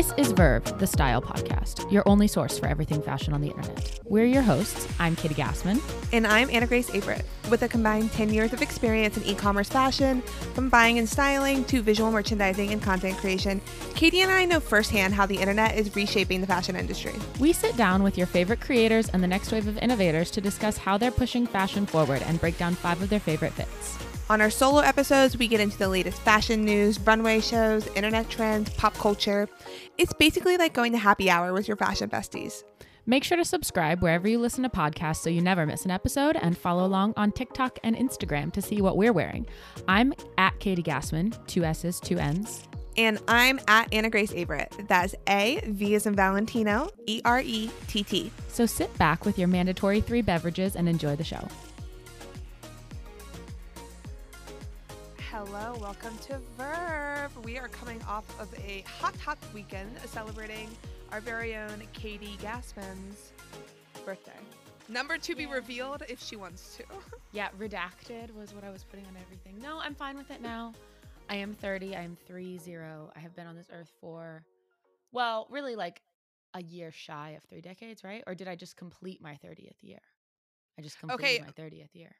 This is Verve, the style podcast, your only source for everything fashion on the internet. We're your hosts. I'm Katie Gassmann. And I'm Anna Grace Averett. With a combined 10 years of experience in e commerce fashion, from buying and styling to visual merchandising and content creation, Katie and I know firsthand how the internet is reshaping the fashion industry. We sit down with your favorite creators and the next wave of innovators to discuss how they're pushing fashion forward and break down five of their favorite fits. On our solo episodes, we get into the latest fashion news, runway shows, internet trends, pop culture. It's basically like going to happy hour with your fashion besties. Make sure to subscribe wherever you listen to podcasts so you never miss an episode and follow along on TikTok and Instagram to see what we're wearing. I'm at Katie Gassmann, two S's, two N's. And I'm at Anna Grace Averett. That's A, V as in Valentino, E R E T T. So sit back with your mandatory three beverages and enjoy the show. Hello, welcome to Verve. We are coming off of a hot, hot weekend celebrating our very own Katie Gassmann's birthday. Number to be revealed if she wants to. Yeah, redacted was what I was putting on everything. No, I'm fine with it now. I am 30. I am 3 0. I have been on this earth for, well, really like a year shy of three decades, right? Or did I just complete my 30th year? I just completed Okay. my 30th year.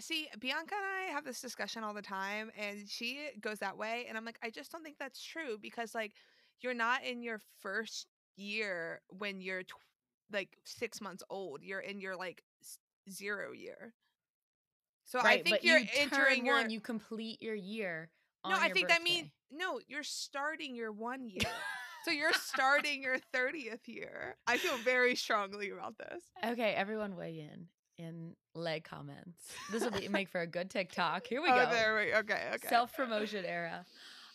See, Bianca and I have this discussion all the time, and she goes that way. And I'm like, I just don't think that's true because, like, you're not in your first year when you're tw- like six months old. You're in your like zero year. So I think you're you entering your. one, you complete your year. no, I think that means no. You're starting your one year. so you're starting your thirtieth year. I feel very strongly about this. Okay, everyone weigh in in leg comments. This will be make for a good TikTok. Here we oh, go. there we. Okay, okay. Self promotion era.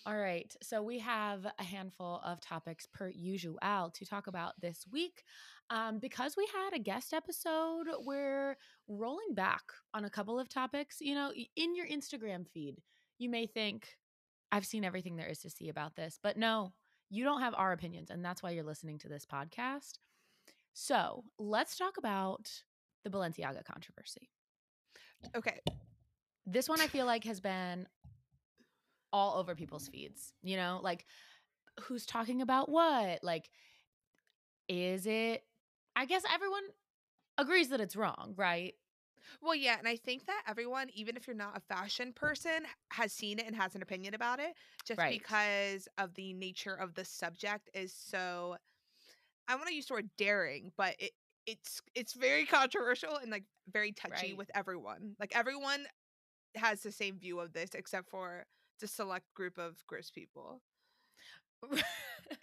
All right. So we have a handful of topics per usual to talk about this week. Um, because we had a guest episode, we're rolling back on a couple of topics. You know, in your Instagram feed, you may think, I've seen everything there is to see about this, but no, you don't have our opinions. And that's why you're listening to this podcast. So let's talk about the Balenciaga controversy okay. this one I feel like has been all over people's feeds. You know, like who's talking about what? Like, is it? I guess everyone agrees that it's wrong, right? Well, yeah, and I think that everyone, even if you're not a fashion person, has seen it and has an opinion about it, just Right. because of the nature of the subject is so. I want to use the word daring, but it it's it's very controversial and like very touchy Right. with everyone. Like everyone has the same view of this, except for the select group of gross people.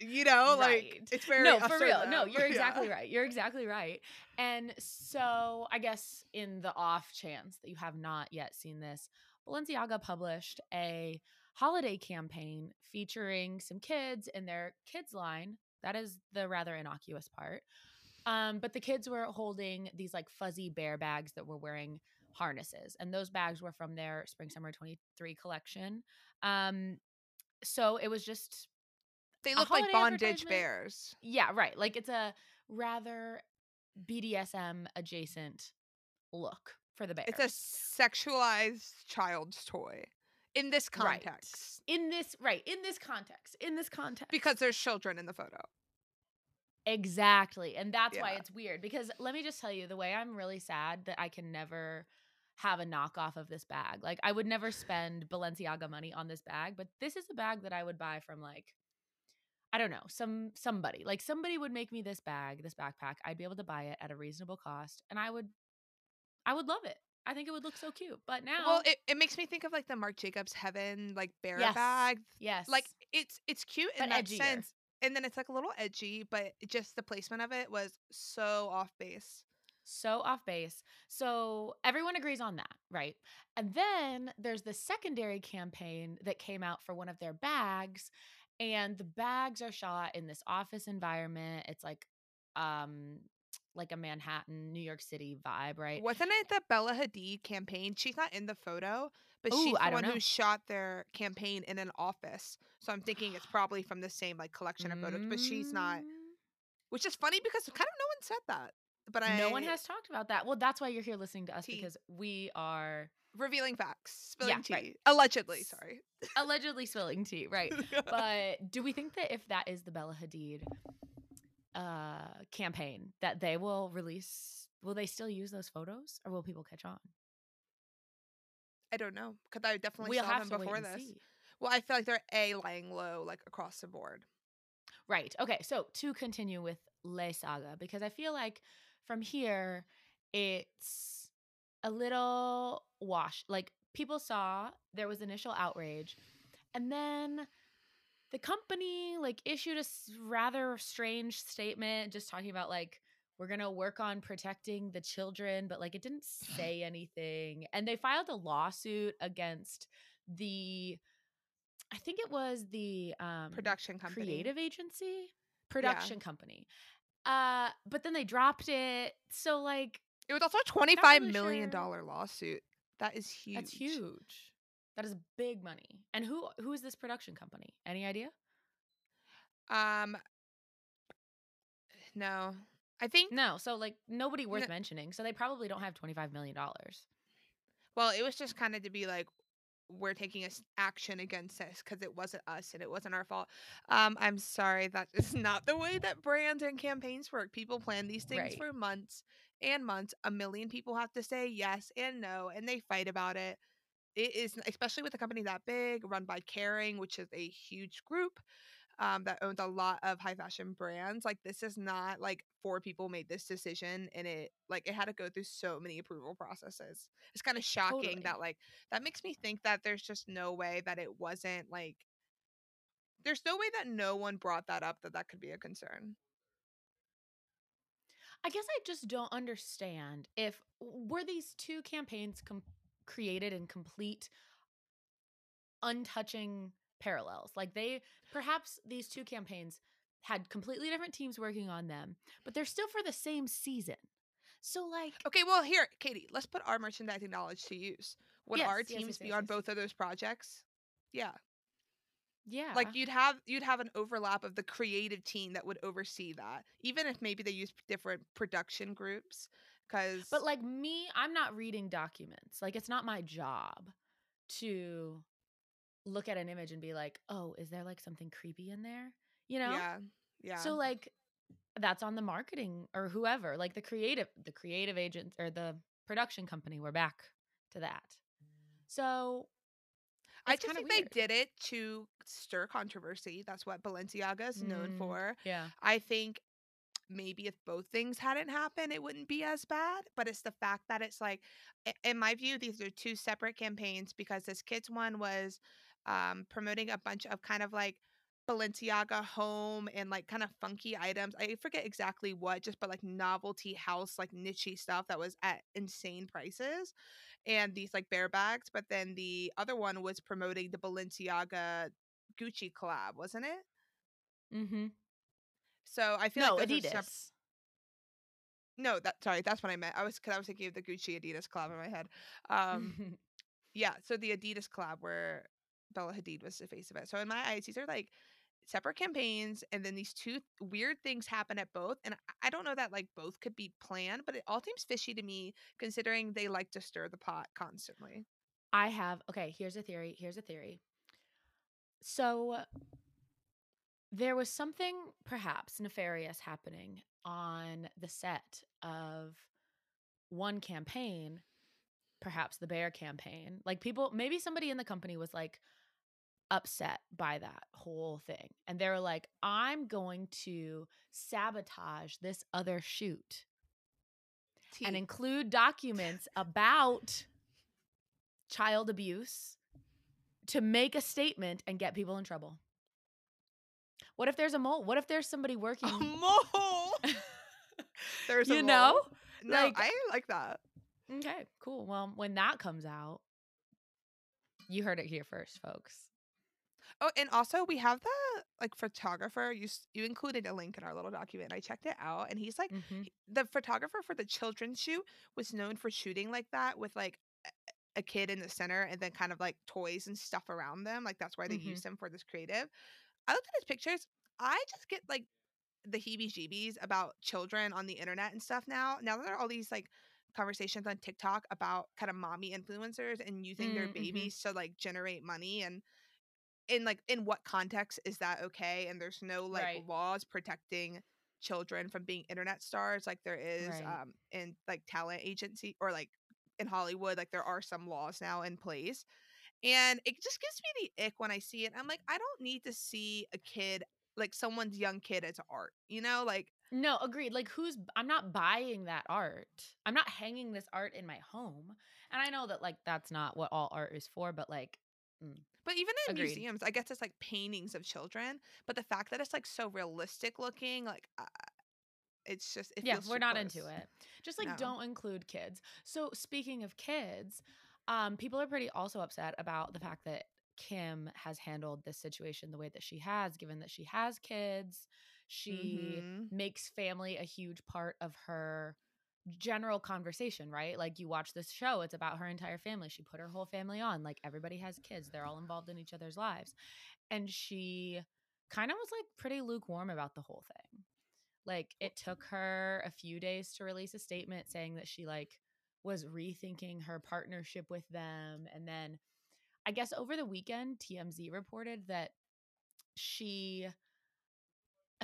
You know, like Right. it's very no, for or real. No, you're Yeah. exactly right. You're exactly right. And so, I guess in the off chance that you have not yet seen this, Balenciaga published a holiday campaign featuring some kids in their kids line. That is the rather innocuous part. Um, but the kids were holding these like fuzzy bear bags that were wearing harnesses, and those bags were from their spring summer 23 collection. Um, so it was just They look like bondage bears. yeah, right. Like it's a rather BDSM adjacent look for the bears. It's a sexualized child's toy in this Right. context in this right in this context. In this context, because there's children in the photo. Exactly, and that's why it's weird. Because let me just tell you, the way I'm really sad that I can never have a knockoff of this bag. Like I would never spend Balenciaga money on this bag, but this is a bag that I would buy from like I don't know, some somebody. Like somebody would make me this bag, this backpack. I'd be able to buy it at a reasonable cost and I would I would love it. I think it would look so cute. But now Well, it, it makes me think of like the Marc Jacobs Heaven like bear Yes. bag. yes. Like it's it's cute in But that edgier. sense. And then it's like a little edgy, but just the placement of it was so off base. so off base. So everyone agrees on that, right? And then there's the secondary campaign that came out for one of their bags and the bags are shot in this office environment. It's like um like a Manhattan, New York City vibe, right? Wasn't it the Bella Hadid campaign? She's not in the photo, but Ooh, she's I the don't one know. who shot their campaign in an office. So I'm thinking it's probably from the same like collection of photos, but she's not. Mm. Which is funny because kind of no one said that. but I no one has talked about that. Well, that's why you're here listening to us Tea. because we are revealing facts, spilling Yeah, tea, right. allegedly. Sorry, allegedly spilling tea, right? but do we think that if that is the Bella Hadid uh campaign that they will release will they still use those photos or will people catch on I don't know because I definitely we'll saw them before this. see. Well, I feel like they're a lying low, like across the board. right okay so to continue with le saga because i feel like from here it's a little wash like people saw there was initial outrage and then the company like issued a rather strange statement just talking about like we're going to work on protecting the children but like it didn't say anything and they filed a lawsuit against the i think it was the um Production company. creative agency? Production company. Uh but then they dropped it so like It was also a twenty-five really million dollar lawsuit. That is huge. that's huge. That is big money. And who who is this production company? Any idea? Um, no, I think. no so like nobody worth No. mentioning so they probably don't have 25 million dollars Well, it was just kind of to be like, we're taking a s- action against this because it wasn't us and it wasn't our fault. Um, I'm sorry, that is not the way that brands and campaigns work. People plan these things Right. for months and months. A million people have to say yes and no, and they fight about it. It is, especially with a company that big, run by Kering, which is a huge group um, that owns a lot of high fashion brands. Like this is not like four people made this decision, and it like it had to go through so many approval processes. It's kind of shocking Totally. that like that makes me think that there's just no way that it wasn't like there's no way that no one brought that up that that could be a concern. i guess i just don't understand if were these two campaigns com- created in complete untouching parallels like they perhaps these two campaigns had completely different teams working on them but they're still for the same season so like Okay, well here, Katie, let's put our merchandising knowledge to use. Would Yes, our teams yes, be yes, on yes. both of those projects? Yeah. yeah like you'd have you'd have an overlap of the creative team that would oversee that even if maybe they use different production groups because But like me, I'm not reading documents. Like it's not my job to look at an image and be like, "Oh, is there like something creepy in there?" You know? yeah yeah So like that's on the marketing or whoever, like the creative the creative agent or the production company. We're back to that. So i just think weird. they did it to stir controversy that's what balenciaga is known Mm. for yeah. i think maybe if both things hadn't happened it wouldn't be as bad but it's the fact that it's like in my view these are two separate campaigns because this kids one was um, promoting a bunch of kind of like Balenciaga home and like kind of funky items. I forget exactly what, just but like novelty house, like niche stuff that was at insane prices. And these like bear bags. But then the other one was promoting the Balenciaga Gucci collab, wasn't it? Mm hmm. So I feel No, like Adidas. sep- no, that sorry, that's what I meant. I was because I was thinking of the Gucci Adidas collab in my head. Um, yeah, so the Adidas collab where Bella Hadid was the face of it. So in my eyes, these are like separate campaigns, and then these two weird things happen at both. And I- don't know that like both could be planned, but it all seems fishy to me considering they like to stir the pot constantly. I have okay, here's a theory. Here's a theory. So there was something perhaps nefarious happening on the set of one campaign, perhaps the bear campaign. Like people maybe somebody in the company was like upset by that whole thing. And they're like, I'm going to sabotage this other shoot and include documents about child abuse to make a statement and get people in trouble. What if there's a mole? What if there's somebody working? a mole. There's a you know? No, Like- I like that. Okay, cool. Well, when that comes out, you heard it here first, folks. Oh, and also we have the like photographer. You s- you included a link in our little document. I checked it out, and he's like Mhm. he- the photographer for the children's shoot was known for shooting like that with like a- a kid in the center and then kind of like toys and stuff around them. Like that's why they Mhm. used him for this creative. I looked at his pictures. I just get like the heebie-jeebies about children on the internet and stuff now. Now that there are all these like conversations on TikTok about kind of mommy influencers and using their Mm, mhm. babies to like generate money and in like in what context is that okay? And there's no like Right. laws protecting children from being internet stars like there is Right. um in like talent agency or like in Hollywood like there are some laws now in place. And it just gives me the ick when I see it. I'm like I don't need to see a kid like someone's young kid as art. You know, like No, agreed. Like who's I'm not buying that art. I'm not hanging this art in my home. And I know that like that's not what all art is for, but like mm, But even in Agreed. museums, I guess it's like paintings of children. But the fact that it's like so realistic looking, like uh, it's just it yeah, we're not close. into it. Just like No. don't include kids. So speaking of kids, um, people are pretty also upset about the fact that Kim has handled this situation the way that she has, given that she has kids. She Mhm. makes family a huge part of her general conversation, right? Like you watch this show, it's about her entire family. She put her whole family on. Like everybody has kids, they're all involved in each other's lives. And she kind of was like pretty lukewarm about the whole thing. Like it took her a few days to release a statement saying that she like was rethinking her partnership with them and then I guess over the weekend TMZ reported that she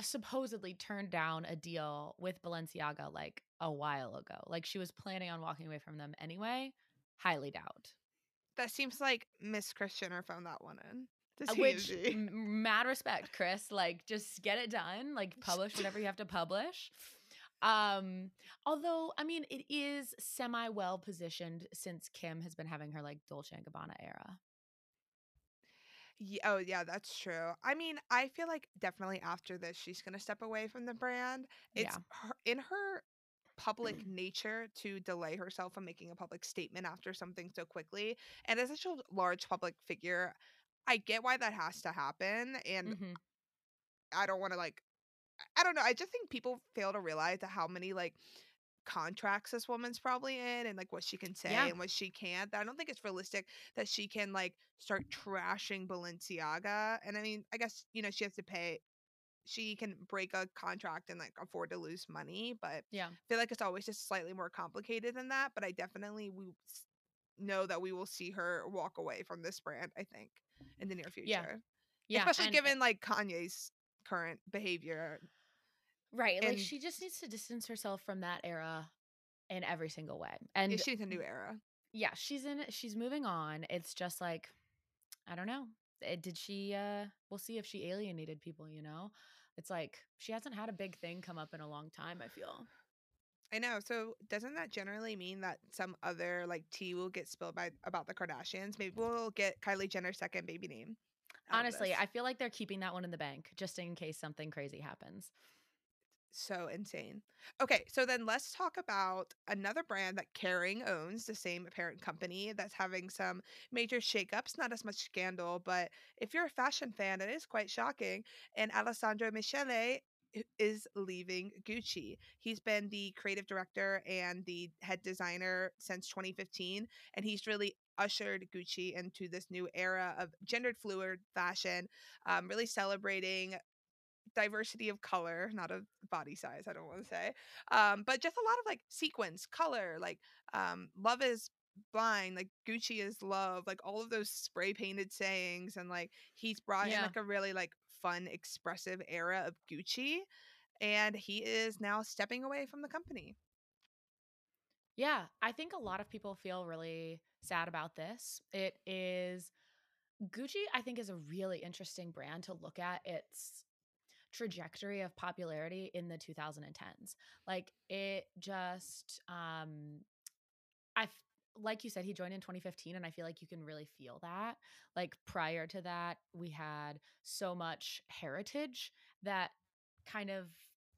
supposedly turned down a deal with Balenciaga like a while ago. Like she was planning on walking away from them anyway. Highly doubt. That seems like Miss Kris Jenner found that one in. Uh, Which m- mad respect, Kris. Like just get it done. Like publish whatever you have to publish. Um, although I mean it is semi well positioned since Kim has been having her like Dolce and Gabbana era. Ye- oh yeah, that's true. I mean, I feel like definitely after this, she's gonna step away from the brand. It's Yeah. her, in her public nature to delay herself from making a public statement after something so quickly. And as such a large public figure, I get why that has to happen, and Mhm. I don't want to like. I don't know. I just think people fail to realize how many like contracts this woman's probably in and like what she can say Yeah. and what she can't. I don't think it's realistic that she can like start trashing Balenciaga. And I mean, I guess, you know, she has to pay she can break a contract and like afford to lose money, but Yeah. I feel like it's always just slightly more complicated than that, but I definitely we know that we will see her walk away from this brand, I think, in the near future. Yeah. yeah. Especially and- given like Kanye's current behavior. Right. Like she just needs to distance herself from that era in every single way. And Yeah, she's a new era. yeah, she's in she's moving on. It's just like I don't know. Eh, Did she uh we'll see if she alienated people, you know? It's like she hasn't had a big thing come up in a long time, I feel. I know. So doesn't that generally mean that some other like tea will get spilled by about the Kardashians? Maybe we'll get Kylie Jenner's second baby name. Honestly. I feel like they're keeping that one in the bank just in case something crazy happens. So insane. Okay, so then let's talk about another brand that Kering owns, the same parent company that's having some major shakeups, not as much scandal, but if you're a fashion fan, it is quite shocking. And Alessandro Michele is leaving Gucci. He's been the creative director and the head designer since 2015, and he's really ushered Gucci into this new era of gendered fluid fashion, um, really celebrating diversity of color, not of body size, I don't want to say. Um, but just a lot of like sequence, color, like um love is blind, like Gucci is love, like all of those spray painted sayings and like he's brought in like a really like fun, expressive era of Gucci. And he is now stepping away from the company. Yeah, I think a lot of people feel really sad about this. It is Gucci, I think, is a really interesting brand to look at its trajectory of popularity in the 2010s. Like it just um I like you said he joined in 2015 and I feel like you can really feel that. Like prior to that, we had so much heritage that kind of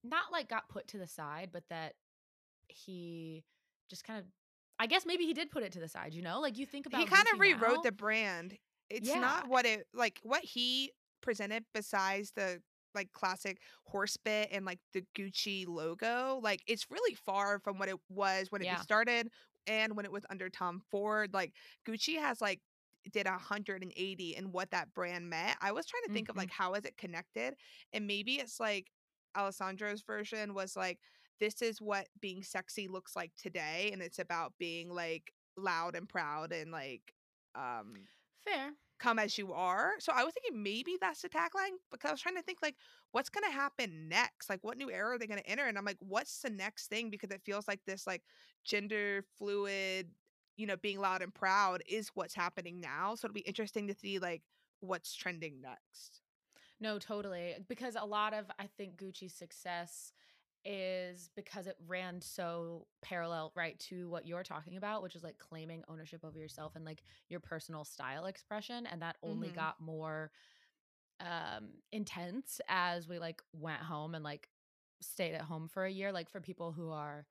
not like got put to the side, but that he just kind of I guess maybe he did put it to the side, you know? Like you think about He kind of rewrote the brand. It's Yeah. not what it like what he presented besides the like classic horse bit and like the Gucci logo. Like it's really far from what it was when it Yeah. started and when it was under Tom Ford. Like Gucci has like did a 180 and what that brand meant. I was trying to think of Mhm. like how is it connected? And maybe it's like Alessandro's version was like this is what being sexy looks like today and it's about being like loud and proud and like um Fair. Come as you are. So I was thinking maybe that's the tagline because I was trying to think like what's going to happen next? Like what new era are they going to enter? And I'm like what's the next thing because it feels like this like gender fluid, you know, being loud and proud is what's happening now. So it'll be interesting to see like what's trending next. No, totally. Because a lot of I think Gucci's success is because it ran so parallel right to what you're talking about which is like claiming ownership over yourself and like your personal style expression and that only Mhm. got more um intense as we like went home and like stayed at home for a year like for people who are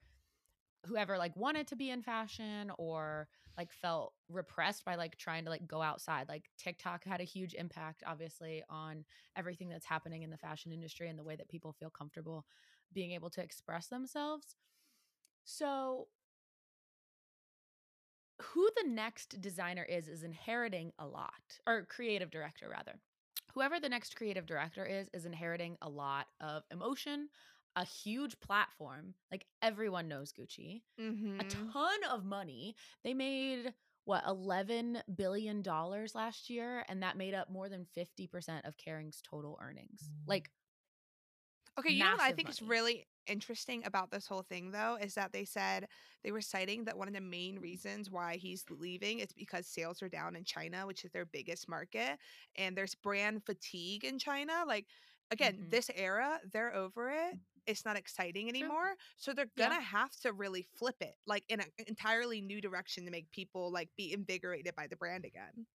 whoever like wanted to be in fashion or like felt repressed by like trying to like go outside like TikTok had a huge impact obviously on everything that's happening in the fashion industry and the way that people feel comfortable being able to express themselves. So who the next designer is is inheriting a lot or creative director rather. Whoever the next creative director is is inheriting a lot of emotion a huge platform like everyone knows gucci a Mhm. ton of money. They made what 11 billion dollars last year and that made up more than 50% of Kering's total earnings. Like Okay, you know what I think is really interesting about this whole thing though is that they said they were citing that one of the main reasons why he's leaving is because sales are down in China, which is their biggest market, and there's brand fatigue in China. Like again, Mhm. this era, they're over it. It's not exciting anymore. So they're gonna have to really flip it like in an entirely new direction to make people like be invigorated by the brand again.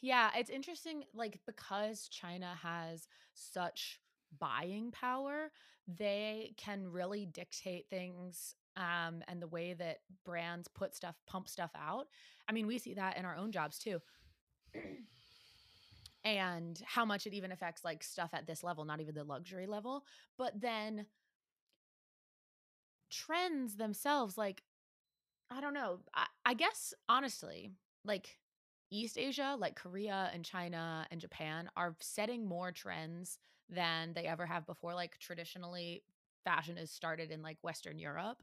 Yeah, it's interesting like because China has such buying power, they can really dictate things um and the way that brands put stuff pump stuff out. I mean, we see that in our own jobs too. and how much it even affects like stuff at this level, not even the luxury level, but then trends themselves like I don't know. I, I guess honestly, like East Asia, like Korea and China and Japan, are setting more trends than they ever have before. Like traditionally, fashion is started in like Western Europe,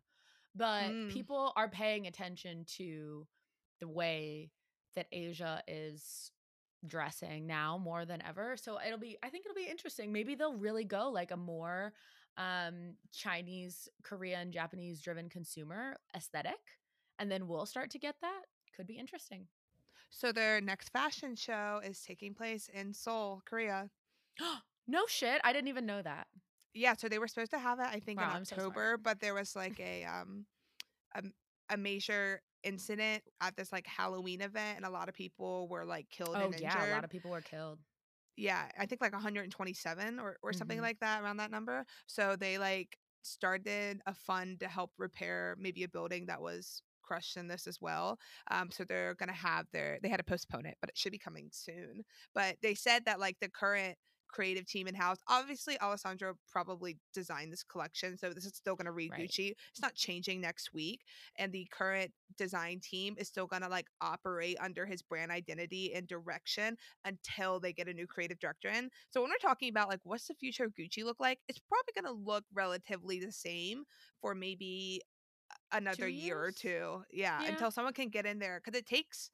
but Mm. people are paying attention to the way that Asia is dressing now more than ever. So it'll be I think it'll be interesting. Maybe they'll really go like a more um Chinese, Korean, Japanese driven consumer aesthetic and then we'll start to get that. Could be interesting. So their next fashion show is taking place in Seoul, Korea. no shit. I didn't even know that. Yeah, so they were supposed to have it, I think, in Wow, so. October, but there was like a um a, a major incident at this like Halloween event, and a lot of people were like killed Oh yeah, injured. a lot of people were killed. yeah, I think like 127 or or something Mhm. like that around that number. So they like started a fund to help repair maybe a building that was crushed in this as well. Um, so they're gonna have their they had to postpone it, but it should be coming soon. But they said that like the current creative team in house, obviously Alessandro probably designed this collection, so this is still gonna read Right. Gucci. It's not changing next week, and the current design team is still gonna like operate under his brand identity and direction until they get a new creative director in. So when we're talking about like what's the future of Gucci look like, it's probably going to look relatively the same for maybe another year or two. Yeah, Yeah. until someone can get in there cuz it takes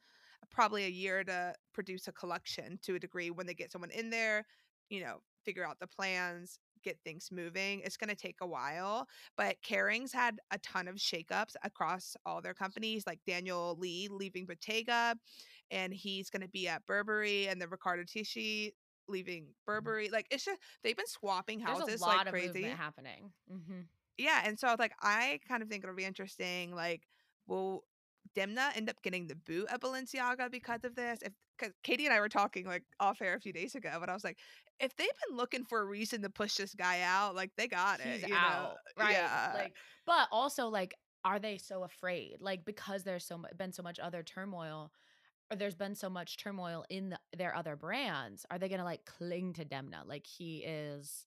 probably a year to produce a collection to a degree when they get someone in there, you know, figure out the plans, get things moving. It's going to take a while, but Kering's had a ton of shakeups across all their companies, like Daniel Lee leaving Bottega, and he's going to be at Burberry, and then Riccardo Tisci leaving Burberry. Like it's just they've been swapping There's houses a lot like of crazy. happening. hmm Yeah, and so I was like, I kind of think it'll be interesting. Like, will Demna end up getting the boot at Balenciaga mm. because of this? If because Katie and I were talking like off air a few days ago, but I was like, if they've been looking for a reason to push this guy out, like they got it. He's you know? out, right? Yeah. Like, but also like, are they so afraid? Like because there's so been so much other turmoil, or there's been so much turmoil in the, their other brands. Are they gonna like cling to Demna? Like he is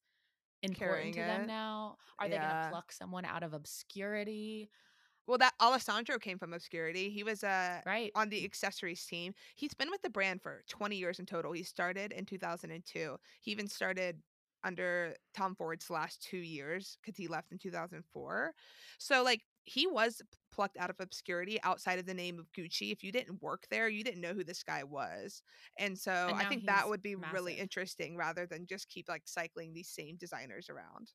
important Carrying to them now. Are they gonna pluck someone out of obscurity? Well, that Alessandro came from obscurity. He was uh Right. on the accessories team. He's been with the brand for 20 years in total. He started in 2002. He even started under Tom Ford's last two years because he left in 2004. So, like, he was plucked out of obscurity outside of the name of Gucci. If you didn't work there, you didn't know who this guy was. And so And I think that would be really interesting rather than just keep like cycling these same designers around.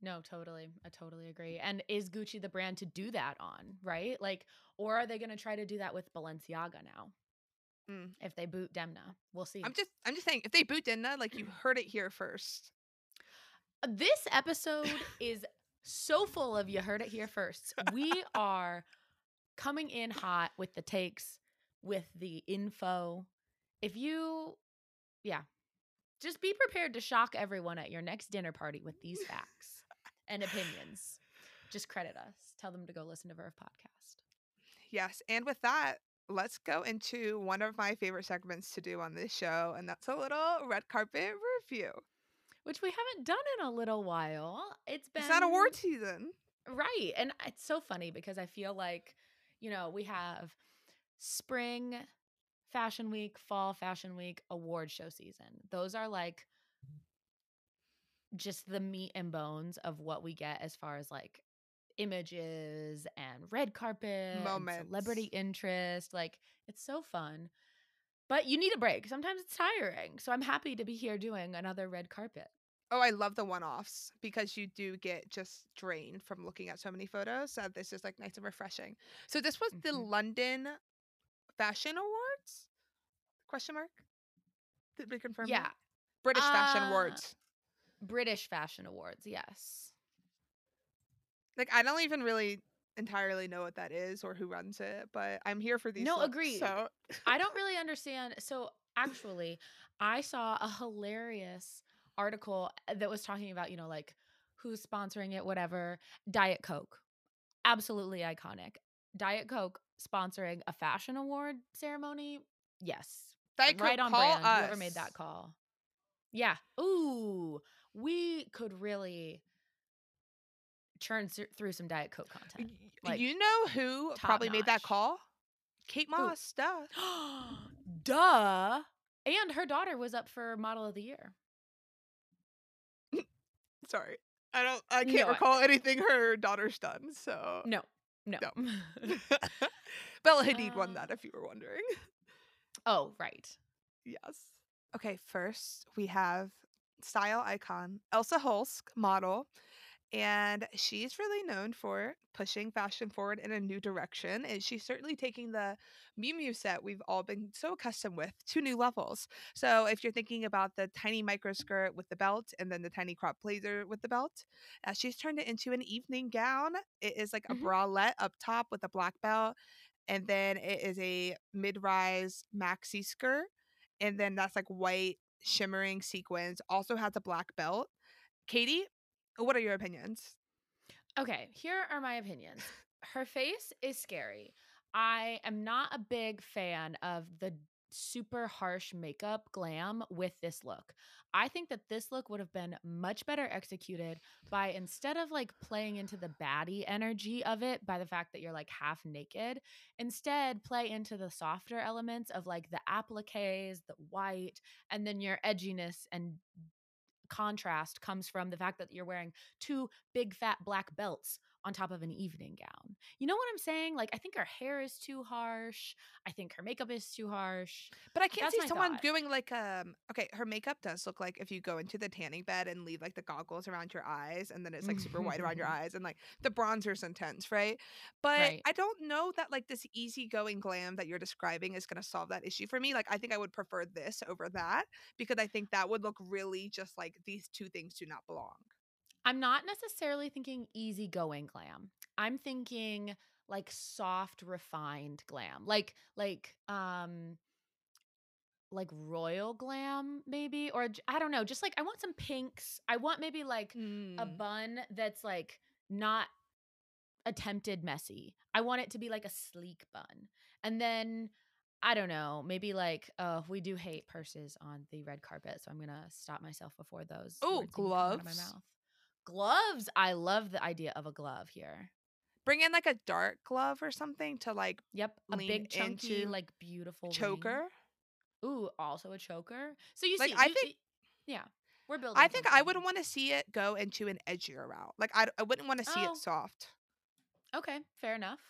No, totally. I totally agree. And is Gucci the brand to do that on, right? Like, or are they going to try to do that with Balenciaga now? Mm. If they boot Demna, we'll see. I'm just I'm just saying if they boot Demna, like you heard it here first. this episode is so full of you heard it here first. We are coming in hot with the takes, with the info. If you, yeah, just be prepared to shock everyone at your next dinner party with these facts and opinions. Just credit us. Tell them to go listen to Verve podcast. Yes, and with that, let's go into one of my favorite segments to do on this show, and that's a little red carpet review. Which we haven't done in a little while. It's been It's not award season. Right. And it's so funny because I feel like, you know, we have spring fashion week, fall fashion week, award show season. Those are like just the meat and bones of what we get as far as like images and red carpet, and celebrity interest. Like it's so fun. But you need a break. Sometimes it's tiring. So I'm happy to be here doing another red carpet. Oh, I love the one-offs because you do get just drained from looking at so many photos. So this is like nice and refreshing. So this was the Mhm. London Fashion Awards? Question mark. Did we confirm? that? Yeah. British Fashion Uh, Awards. British Fashion Awards, yes. Like I don't even really entirely know what that is or who runs it, but I'm here for these. No, looks, agreed. So I don't really understand. So actually, I saw a hilarious article uh, that was talking about, you know, like who's sponsoring it, whatever. Diet Coke. Absolutely iconic. Diet Coke sponsoring a fashion award ceremony. Yes. Diet right Coke, on brand. Whoever made that call. Yeah. Ooh, we could really churn through some Diet Coke content. Like, you know who probably made that call? Kate Moss. Duh. Duh. And her daughter was up for Model of the Year. Sorry. I don't I can't I- recall anything her daughter's done. So No, no. Bella Hadid won Uh, that if you were wondering. oh, right. Yes. Okay, first we have style icon Elsa Hosk, model, and she's really known for pushing fashion forward in a new direction. And she's certainly taking the Miu Miu set we've all been so accustomed with to new levels. So if you're thinking about the tiny micro skirt with the belt and then the tiny crop blazer with the belt, uh, she's turned it into an evening gown. It is like a Mhm. bralette up top with a black belt. And then it is a mid-rise maxi skirt and then that's like white shimmering sequins also has a black belt katie what are your opinions Okay, here are my opinions. Her face is scary. I am not a big fan of the super harsh makeup glam with this look. I think that this look would have been much better executed by instead of like playing into the baddie energy of it by the fact that you're like half naked, instead play into the softer elements of like the appliques, the white, and then your edginess and contrast comes from the fact that you're wearing two big fat black belts on top of an evening gown. You know what I'm saying? Like I think her hair is too harsh. I think her makeup is too harsh. but i can't That's see someone thought. doing like um okay her makeup does look like if you go into the tanning bed and leave like the goggles around your eyes and then it's like super white around your eyes and like the bronzer's intense right but Right. i don't know that like this easygoing glam that you're describing is going to solve that issue for me like i think i would prefer this over that because i think that would look really just like these two things do not belong I'm not necessarily thinking easygoing glam. I'm thinking like soft refined glam. Like like um like royal glam maybe or I don't know, just like I want some pinks. I want maybe like a Mm. bun that's like not attempted messy. I want it to be like a sleek bun. And then I don't know, maybe like uh we do hate purses on the red carpet, so I'm going to stop myself before those Oh, come out of my gloves. mouth. Gloves. I love the idea of a glove here. bring in like a dark glove or something to like Yep, a big chunky like beautiful ring. choker Ooh, also a choker. So you Like, see I you- think- yeah. We're building. I think I would want to see it go into an edgier route. Like I, I wouldn't want to see Oh. it soft, Okay, fair enough.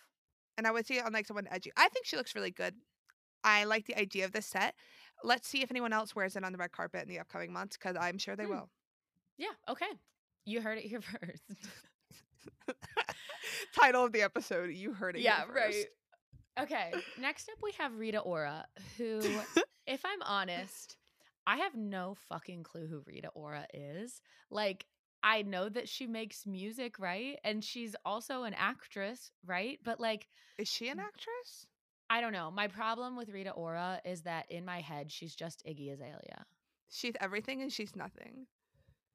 and I would see it on like someone edgy. I think she looks really good. I like the idea of this set. Let's see if anyone else wears it on the red carpet in the upcoming months because I'm sure they Hmm. will. Yeah. Okay. You heard it here first. Title of the episode: You heard it. yeah. Right. Okay. Next up, we have Rita Ora, who, if I'm honest, I have no fucking clue who Rita Ora is. Like, I know that she makes music, right? And she's also an actress, right? But like, Is she an actress? I don't know. My problem with Rita Ora is that in my head, she's just Iggy Azalea. She's everything and she's nothing.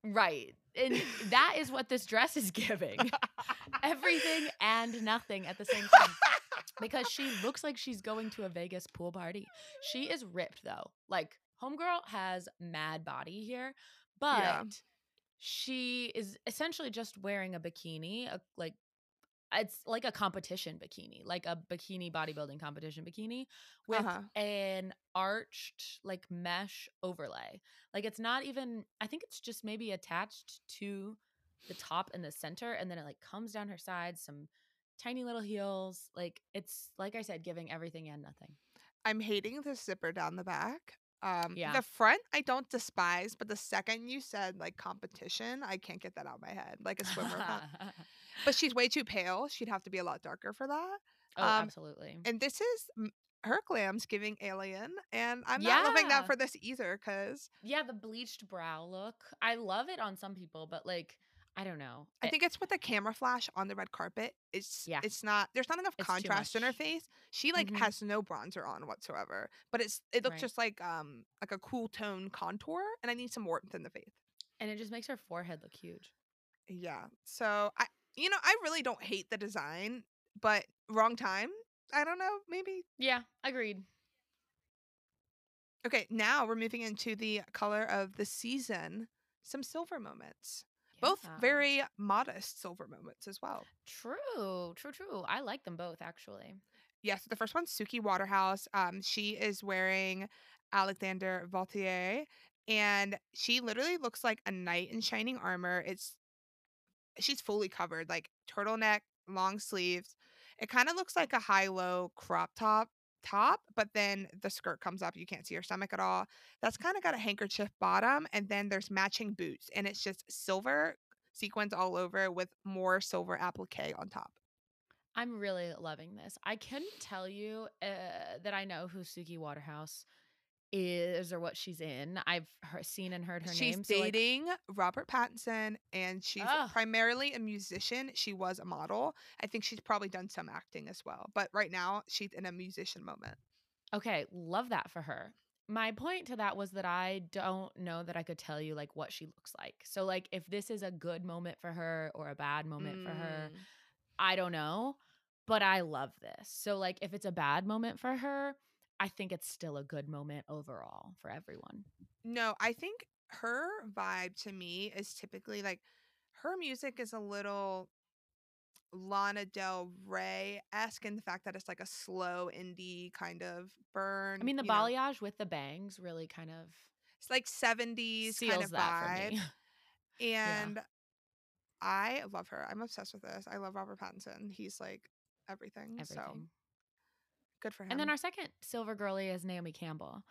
Right. And that is what this dress is giving. Everything and nothing at the same time. Because she looks like she's going to a Vegas pool party. She is ripped though. Like Homegirl has mad body here, but Yeah. she is essentially just wearing a bikini, a, like it's like a competition bikini, like a bikini bodybuilding competition bikini with Uh-huh. an arched like mesh overlay. Like it's not even I think it's just maybe attached to the top and the center and then it like comes down her sides, some tiny little heels. Like it's like I said giving everything and nothing. I'm hating the zipper down the back. Um, Yeah. The front I don't despise, but the second you said like competition, I can't get that out of my head. Like a swimmer. but she's way too pale. She'd have to be a lot darker for that. oh, Um, absolutely. And this is her glam's giving alien, and I'm not loving that for this either. Cause Yeah, the bleached brow look. I love it on some people, but like I don't know. I It- think it's with the camera flash on the red carpet. It's Yeah. it's not there's not enough It's contrast in her face. She like Mhm. has no bronzer on whatsoever. But it's it looks Right. just like um like a cool tone contour, and I need some warmth in the face. and it just makes her forehead look huge. Yeah. So I you know, I really don't hate the design, but wrong time. I don't know, maybe. Yeah, agreed. Okay, now we're moving into the color of the season. Some silver moments. Both very modest silver moments as well. True, true, true. I like them both actually. Yes, the first one's Suki Waterhouse. Um, she is wearing Alexander Vauthier, and she literally looks like a knight in shining armor. It's she's fully covered, like turtleneck, long sleeves. It kind of looks like a high-low crop top top, but then the skirt comes up. You can't see her stomach at all. That's kind of got a handkerchief bottom, and then there's matching boots, and it's just silver sequins all over with more silver applique on top. I'm really loving this. I couldn't tell you uh, that I know who Suki Waterhouse is or what she's in. I've seen and heard her she's name. so, like, dating Robert Pattinson, and she's Ugh. primarily a musician. She was a model. I think she's probably done some acting as well, but right now she's in a musician moment. okay, love that for her. My point to that was that I don't know that I could tell you like what she looks like. So like if this is a good moment for her or a bad moment for her, Mm. I don't know, but I love this. So like if it's a bad moment for her, I think it's still a good moment overall for everyone. No, I think her vibe to me is typically like her music is a little Lana Del Rey esque in the fact that it's like a slow indie kind of burn. I mean, the you know, balayage with the bangs really kind of It's like 70s kind of vibe. And I love her. I'm obsessed with this. I love Robert Pattinson. He's like everything. So Everything. Good for him. And then our second silver girly is Naomi Campbell.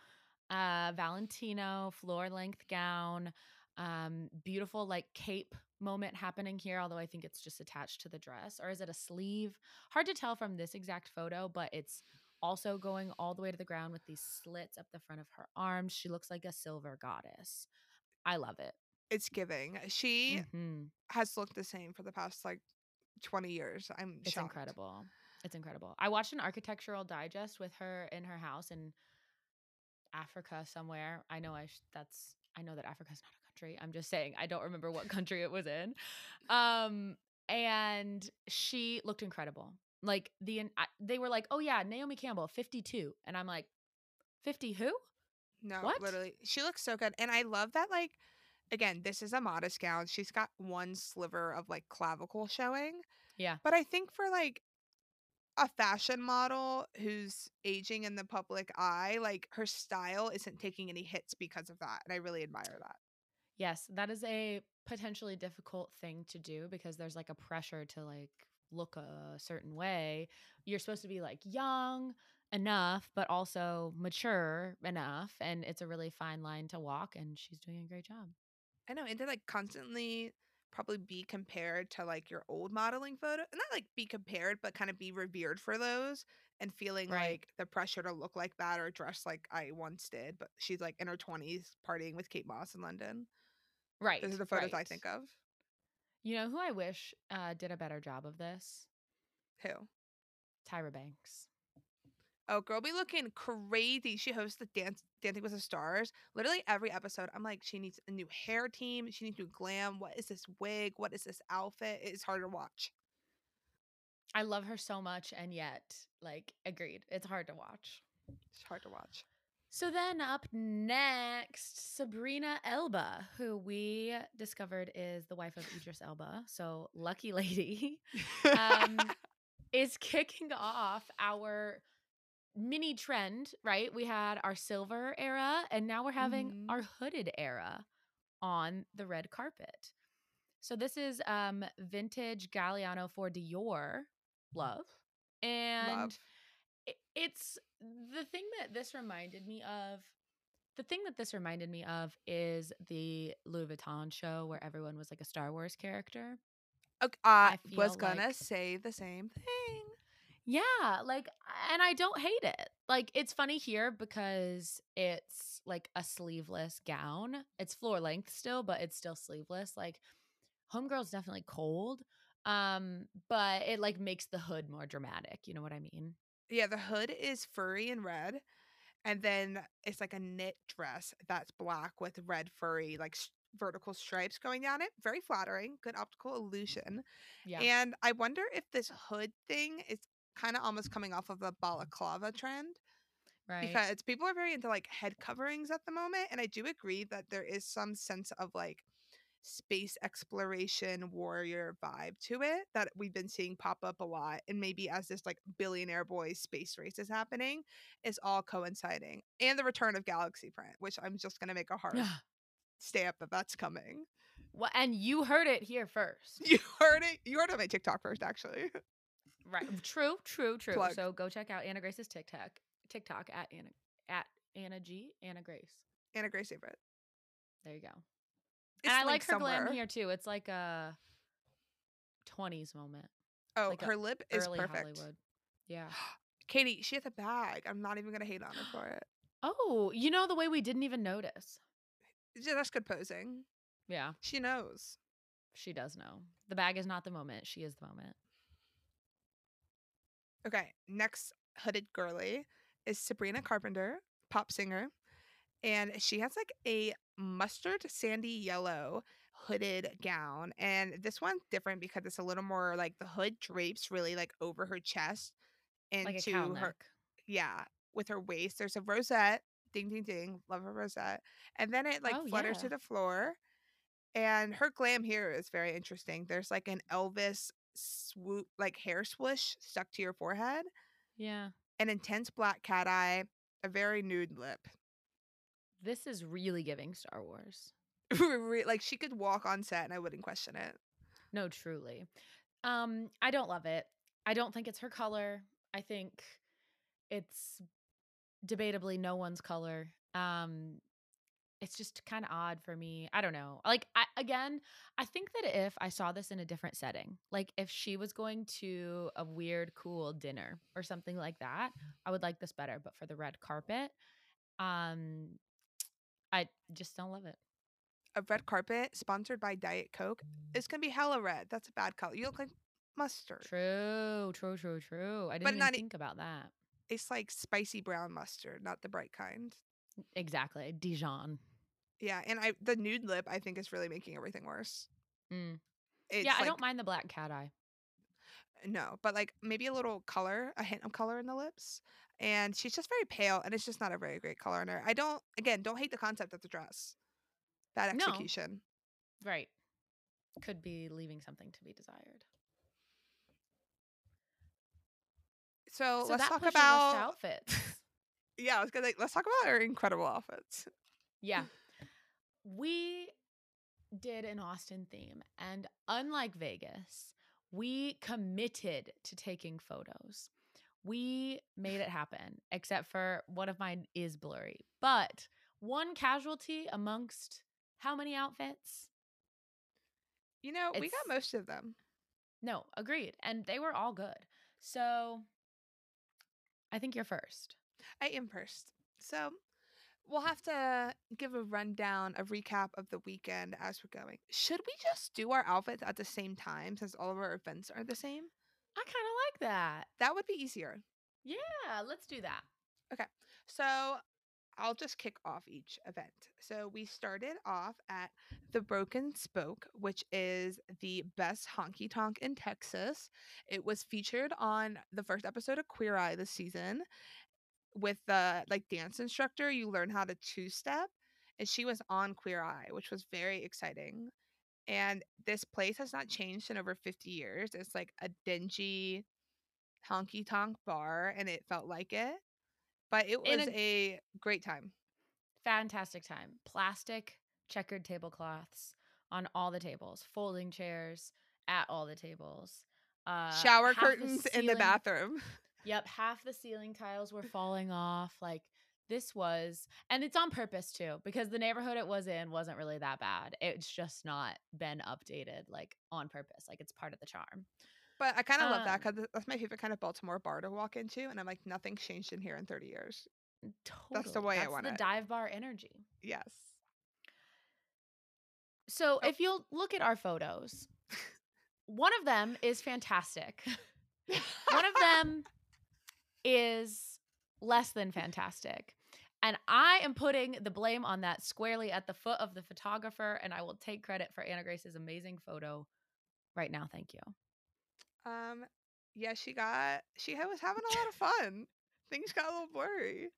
Uh Valentino floor length gown, um beautiful like cape moment happening here although I think it's just attached to the dress or is it a sleeve? Hard to tell from this exact photo, but it's also going all the way to the ground with these slits up the front of her arms. She looks like a silver goddess. I love it. it's giving. She Mhm. has looked the same for the past like 20 years. I'm It's shocked. incredible. It's incredible. I watched an architectural digest with her in her house in Africa somewhere. I know I sh- that's I know that Africa's not a country. I'm just saying I don't remember what country it was in. Um and she looked incredible. Like the I, they were like, "Oh yeah, Naomi Campbell, 52." And I'm like, "50 who?" No, What? literally. She looks so good. And I love that like again, this is a modest gown. She's got one sliver of like clavicle showing. Yeah. But I think for like a fashion model who's aging in the public eye, like her style isn't taking any hits because of that. And I really admire that. Yes, that is a potentially difficult thing to do because there's like a pressure to like look a certain way. You're supposed to be like young enough, but also mature enough. And it's a really fine line to walk, and she's doing a great job. I know, and to like constantly probably be compared to like your old modeling photo, And not like be compared, but kind of be revered for those and feeling Right. like the pressure to look like that or dress like I once did. But she's like in her 20s partying with Kate Moss in London. Right. Those are the photos I think of. You know who I wish uh, did a better job of this? Who? Tyra Banks. Oh, girl be looking crazy. She hosts the Dance Dancing with the Stars. Literally every episode, I'm like, she needs a new hair team. She needs new glam. What is this wig? What is this outfit? It's hard to watch. I love her so much, and yet, like, agreed. It's hard to watch. It's hard to watch. So then up next, Sabrina Elba, who we discovered is the wife of Idris Elba. So lucky lady um, is kicking off our mini trend, right? We had our silver era, and now we're having Mhm. our hooded era on the red carpet. So this is um vintage Galliano for Dior, love, and Love. i- it's the thing that this reminded me of. The thing that this reminded me of is the Louis Vuitton show where everyone was like a Star Wars character. Okay, I I was gonna like- say the same thing. Yeah, like, and I don't hate it. Like, it's funny here because it's like a sleeveless gown. It's floor length still, but it's still sleeveless. Like, Homegirl's definitely cold, um, but it like makes the hood more dramatic. You know what I mean? Yeah, the hood is furry and red, and then it's like a knit dress that's black with red furry like vertical stripes going down it. Very flattering, good optical illusion. Yeah. And I wonder if this hood thing is kind of almost coming off of the balaclava trend right. because people are very into like head coverings at the moment, and I do agree that there is some sense of like space exploration warrior vibe to it that we've been seeing pop up a lot and maybe as this like billionaire boys space race is happening is all coinciding and the return of galaxy print which i'm just going to make a hard stamp that that's coming well, and you heard it here first. you heard it you heard it on my tiktok first actually Right. True, true, true. Plug. So go check out Anna Grace's TikTok. TikTok at Anna at Anna G. Anna Grace. anna grace favorite There you go. It's and I like her glam here too. It's like a 20s moment. oh like her lip is early perfect Hollywood. Yeah. katie she has a bag i'm not even going to hate on her for it Oh, you know the way we didn't even notice. Yeah, that's good posing Yeah, she knows she does know. The bag is not the moment. She is the moment. Okay, next hooded girly is Sabrina Carpenter, pop singer. And she has like a mustard sandy yellow hooded gown. And this one's different because it's a little more like the hood drapes really like over her chest into Like her neck. yeah, with her waist. There's a rosette. Ding ding ding. Love a rosette. And then it like Oh, flutters yeah. to the floor. And her glam here is very interesting. There's like an Elvis swoop like hair swish stuck to your forehead Yeah. an intense black cat eye, a very nude lip. This is really giving Star Wars. Like she could walk on set and I wouldn't question it. No, truly. Um, I don't love it. I don't think it's her color. I think it's debatably no one's color. Um, it's just kind of odd for me. I don't know. Like I again, I think that if I saw this in a different setting, like if she was going to a weird cool dinner or something like that, I would like this better, but for the red carpet, um I just don't love it. A red carpet sponsored by Diet Coke is gonna be hella red. That's a bad color. You look like mustard. True, true, true, true. I didn't But even not think about that. It's like spicy brown mustard, not the bright kind. Exactly. Dijon. Yeah, and I the nude lip I think is really making everything worse. Mm. It's yeah, I like- don't mind the black cat eye. No, but like maybe a little color, a hint of color in the lips. And she's just very pale, and it's just not a very great color on her. I don't, again, don't hate the concept of the dress. Bad No. execution. Right. Could be leaving something to be desired. So, so let's that talk pushes us to about. outfits. Yeah, I was gonna. Let's talk about our incredible outfits. yeah. We did an Austin theme. And unlike Vegas, we committed to taking photos. We made it happen, except for one of mine is blurry. But one casualty amongst how many outfits? You know, we got most of them. No, agreed. And they were all good. So I think you're first. I am first. So we'll have to give a rundown, a recap of the weekend as we're going. Should we just do our outfits at the same time since all of our events are the same? I kind of like that. That would be easier. Yeah, let's do that. Okay. So I'll just kick off each event. So we started off at the Broken Spoke, which is the best honky tonk in Texas. It was featured on the first episode of Queer Eye this season with the like dance instructor. You learn how to two step, and she was on Queer Eye, which was very exciting. And this place has not changed in over 50 years. It's like a dingy honky tonk bar, and it felt like it but it was a- a, great time. Fantastic time. Plastic checkered tablecloths on all the tables, folding chairs at all the tables. Uh, Shower half the curtains in the bathroom. Yep, half the ceiling tiles were falling off. Like this was, and it's on purpose too, because the neighborhood it was in wasn't really that bad. It's just not been updated like on purpose. Like it's part of the charm. But I kind of love that Um, because that's my favorite kind of Baltimore bar to walk into, and I'm like, nothing's changed in here in 30 years. Totally. That's the way I That's want the it. dive bar energy. Yes. So Oh. if you'll look at our photos, one of them is fantastic. one of them is less than fantastic. And I am putting the blame on that squarely at the foot of the photographer, and I will take credit for Anna Grace's amazing photo right now. Thank you. Um, yeah, she got she was having a lot of fun. Things got a little blurry,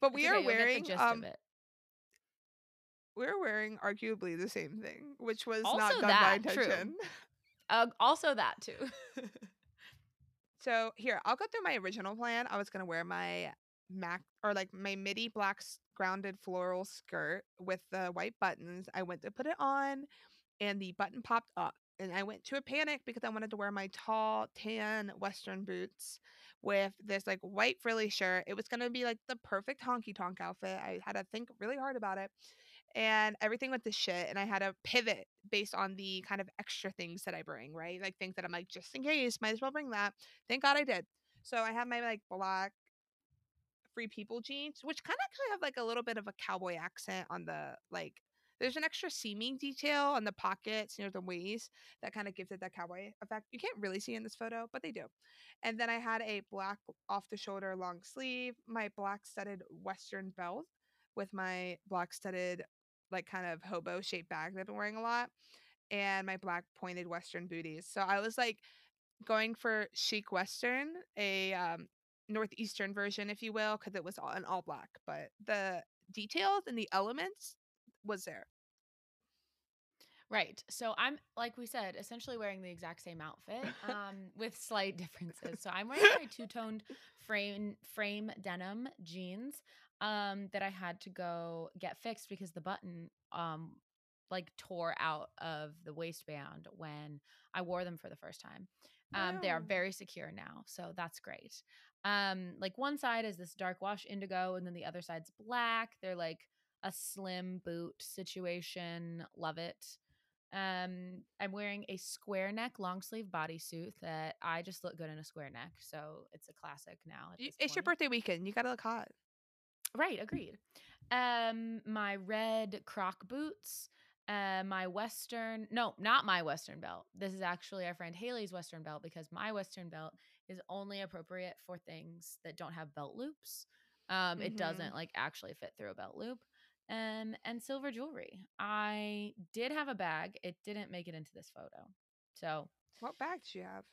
but we are okay, the wearing um we're wearing arguably the same thing, which was Also not done by that, true. intention. Uh, also, that too. So here, I'll go through my original plan. I was gonna wear my Mac or like my midi black grounded floral skirt with the white buttons. I went to put it on, and the button popped up, and I went to a panic because I wanted to wear my tall tan Western boots with this like white frilly shirt. It was gonna be like the perfect honky tonk outfit. I had to think really hard about it. And everything went to shit, and I had to pivot based on the kind of extra things that I bring, right? Like things that I'm like, just in case, might as well bring that. Thank God I did. So I have my like black free people jeans, which kind of actually have like a little bit of a cowboy accent on the like. There's an extra seaming detail on the pockets near the waist that kind of gives it that cowboy effect. You can't really see in this photo, but they do. And then I had a black off the shoulder long sleeve, my black studded western belt with my black studded like kind of hobo shaped bag that I've been wearing a lot, and my black pointed western booties. So I was like going for chic western, a um, northeastern version, if you will, because it was all in all black. But the details and the elements was there. Right. So I'm like we said, essentially wearing the exact same outfit, um, with slight differences. So I'm wearing my two-toned frame frame denim jeans, um, that I had to go get fixed because the button um like tore out of the waistband when I wore them for the first time. Um, they are very secure now, so that's great. Um, like one side is this dark wash indigo, and then the other side's black. They're like a slim boot situation. Love it. Um, I'm wearing a square neck long sleeve bodysuit that I just look good in a square neck, so it's a classic now. at Y- this It's your birthday weekend. You gotta look hot. Right, agreed. Um, my red croc boots, uh, my western no, not my western belt. This is actually our friend Haley's western belt because my western belt is only appropriate for things that don't have belt loops. Um, it Mhm. doesn't like actually fit through a belt loop. Um, and silver jewelry. I did have a bag. It didn't make it into this photo. So, What bag did you have?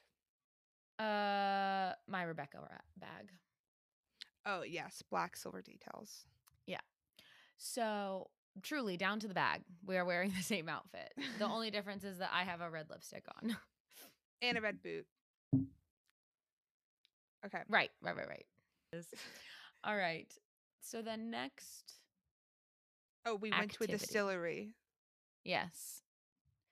uh, my Rebecca bag. Oh yes, black silver details. Yeah. So truly down to the bag, we are wearing the same outfit. The only difference is that I have a red lipstick on. and a red boot. Okay. right, right, right, right. All right. So then next, Oh, we went to a distillery. Yes.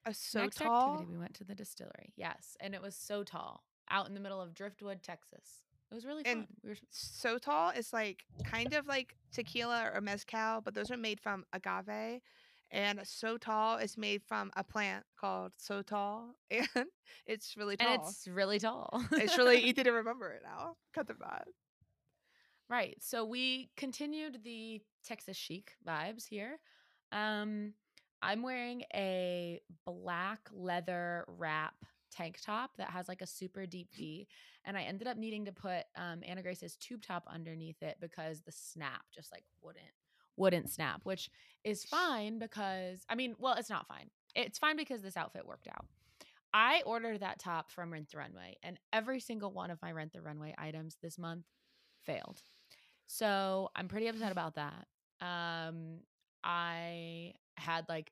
A so Next tall. activity, we went to the distillery. Yes, and it was sotol, out in the middle of Driftwood, Texas. It was really And fun. We were s- Sotol is like kind of like tequila or mezcal, but those are made from agave. And sotol is made from a plant called sotol, and it's really tall. and it's really tall. It's really easy to remember it now. Cut the bad. Right. So we continued the Texas chic vibes here. Um, I'm wearing a black leather wrap tank top that has like a super deep V, and I ended up needing to put um, Anna Grace's tube top underneath it because the snap just like wouldn't wouldn't snap, which is fine because I mean, well, it's not fine. It's fine because this outfit worked out. I ordered that top from Rent the Runway, and every single one of my Rent the Runway items this month failed. So I'm pretty upset about that. Um, I had like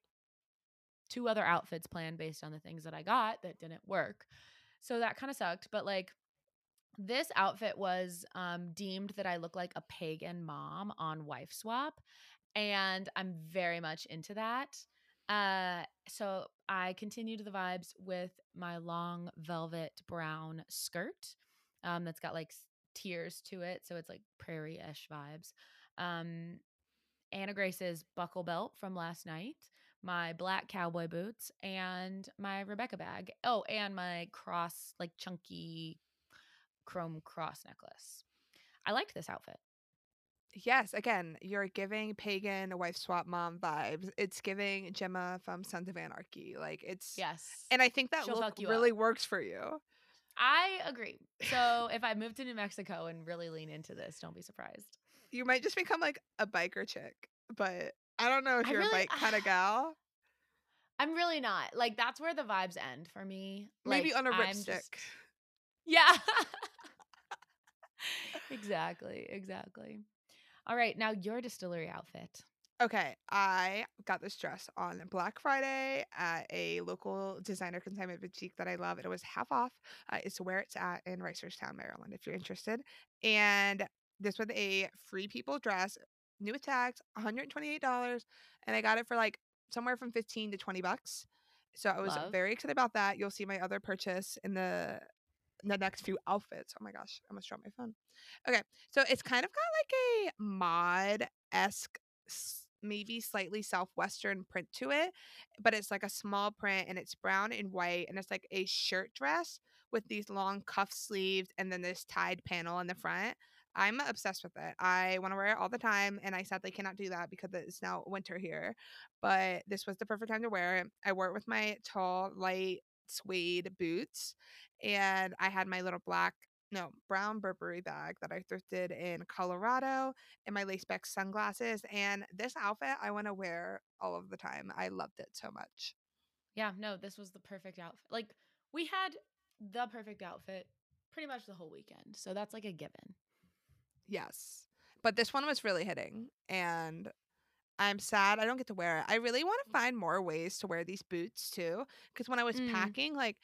two other outfits planned based on the things that I got that didn't work. So that kind of sucked. But like this outfit was um, deemed that I look like a pagan mom on Wife Swap. And I'm very much into that. Uh, so I continued the vibes with my long velvet brown skirt um, that's got like s- tiers to it. So it's like prairie ish vibes. Um, Anna Grace's buckle belt from last night, my black cowboy boots, and my Rebecca bag. Oh, and my cross, like chunky chrome cross necklace. I liked this outfit. Yes, again, you're giving pagan wife swap mom vibes. It's giving Gemma from Sons of Anarchy. Like it's Yes. and I think that She'll look really up. works for you. I agree. So if I move to New Mexico and really lean into this, don't be surprised. You might just become like a biker chick, but I don't know if you're really- a bike kind of gal. I'm really not. Like that's where the vibes end for me. Maybe Like, on a I'm ripstick. just- Yeah. exactly. Exactly. All right. Now your distillery outfit. Okay, I got this dress on Black Friday at a local designer consignment boutique that I love. It was half off. Uh, it's where it's at in Reisterstown, Maryland, if you're interested. And this was a free people dress, new with tags, $128. And I got it for like somewhere from 15 to 20 bucks. So I was Love. very excited about that. You'll see my other purchase in the in the next few outfits. Oh my gosh, I almost dropped my phone. Okay, so it's kind of got like a mod esque, maybe slightly southwestern print to it, but it's like a small print and it's brown and white and it's like a shirt dress with these long cuff sleeves and then this tied panel in the front. I'm obsessed with it. I want to wear it all the time, and I sadly cannot do that because it's now winter here. But this was the perfect time to wear it. I wore it with my tall, light suede boots, and I had my little black, no, brown Burberry bag that I thrifted in Colorado, and my lace back sunglasses. And this outfit I want to wear all of the time. I loved it so much. Yeah. No, this was the perfect outfit. Like we had the perfect outfit pretty much the whole weekend. So that's like a given. Yes. But this one was really hitting and I'm sad I don't get to wear it. I really want to find more ways to wear these boots too cuz when I was Mm. packing like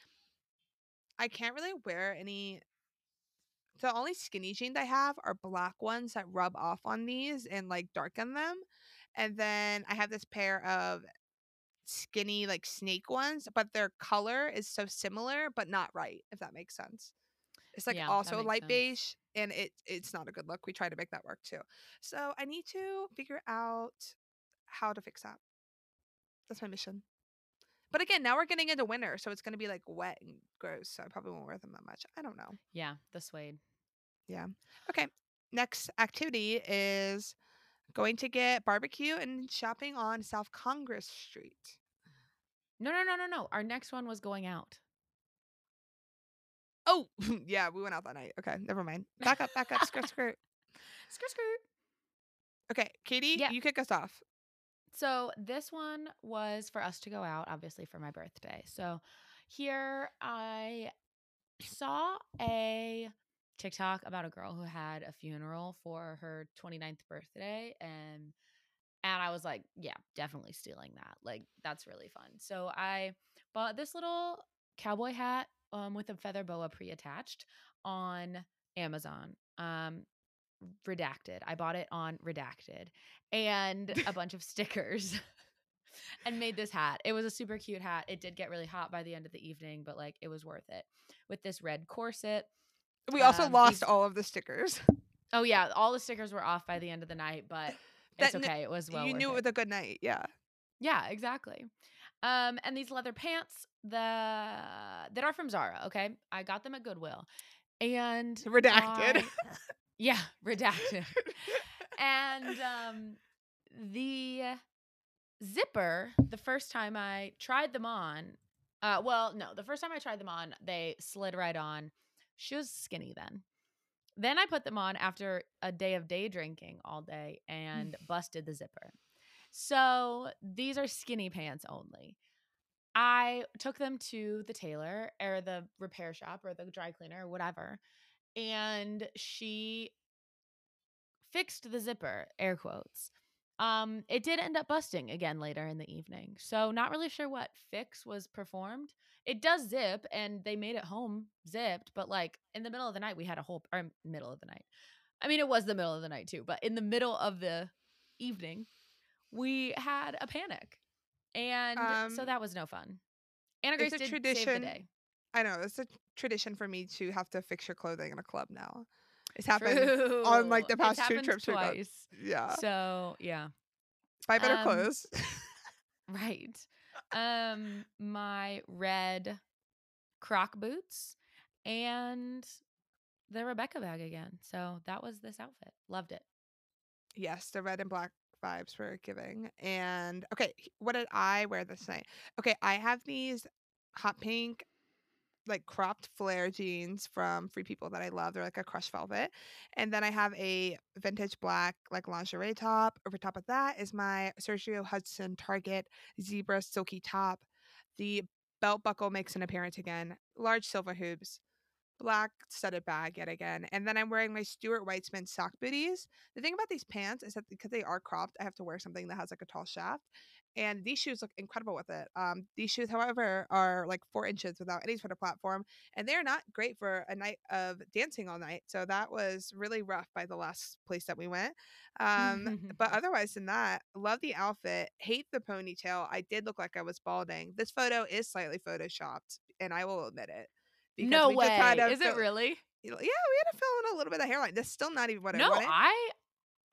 I can't really wear any the only skinny jeans I have are black ones that rub off on these and like darken them. And then I have this pair of skinny like snake ones, but their color is so similar but not right if that makes sense. It's like Yeah, also light sense. beige and it it's not a good look. We try to make that work too. So I need to figure out how to fix that. That's my mission. But again, now we're getting into winter, so it's gonna be like wet and gross. So I probably won't wear them that much. I don't know. Yeah. The suede. Yeah. Okay. Next activity is going to get barbecue and shopping on South Congress Street. No, no, no, no, no. Our next one was going out. Oh, yeah, we went out that night. Okay, never mind. Back up, back up, skirt, skirt. Skirt, skirt. Okay, Katie, Yeah. you kick us off. So this one was for us to go out, obviously for my birthday. So here I saw a TikTok about a girl who had a funeral for her 29th birthday and and I was like, yeah, definitely stealing that. Like that's really fun. So I bought this little cowboy hat um, with a feather boa pre-attached on Amazon. Um redacted. I bought it on redacted and a bunch of stickers. and made this hat. It was a super cute hat. It did get really hot by the end of the evening, but like it was worth it. With this red corset. We also Um, lost these- all of the stickers. Oh yeah, all the stickers were off by the end of the night, but it's That okay. It was well you knew it it. was a good night. Yeah. Yeah, exactly. Um, and these leather pants, the that are from Zara. Okay, I got them at Goodwill, and Redacted. I- yeah, redacted. and um, the zipper, the first time I tried them on, uh, well, no, the first time I tried them on, they slid right on. She was skinny then. Then I put them on after a day of day drinking all day and busted the zipper. So these are skinny pants only. I took them to the tailor or the repair shop or the dry cleaner or whatever, and she fixed the zipper, air quotes. Um, it did end up busting again later in the evening. So not really sure what fix was performed. It does zip and they made it home zipped, but like in the middle of the night we had a whole or middle of the night. I mean it was the middle of the night too, but in the middle of the evening we had a panic. And so Um, that was no fun. Anna Grace it's did save the day. I know it's a tradition for me to have to fix your clothing in a club now. It's happened. True. on, like, the It's past two happened trips twice. Yeah. So yeah. Buy better um, clothes. Right. Um my red croc boots and the Rebecca bag again. So that was this outfit. Loved it. yes, the red and black vibes were giving. And okay, what did I wear this night? Okay, I have these hot pink like cropped flare jeans from Free People that I love. They're like a crushed velvet. And then I have a vintage black like lingerie top. Over top of that is my Sergio Hudson Target zebra silky top. The belt buckle makes an appearance again. Large silver hoops. Black studded bag yet again. And then I'm wearing my Stuart Weitzman sock booties. The thing about these pants is that because they are cropped, I have to wear something that has like a tall shaft. And these shoes look incredible with it. Um, these shoes, however, are like four inches without any sort of platform, and they're not great for a night of dancing all night. So that was really rough by the last place that we went. Um, but otherwise than that, love the outfit. Hate the ponytail. I did look like I was balding. This photo is slightly photoshopped, and I will admit it. No way. just had to Is it really? Yeah, we had to fill in a little bit of hairline. That's still not even what no, I wanted. I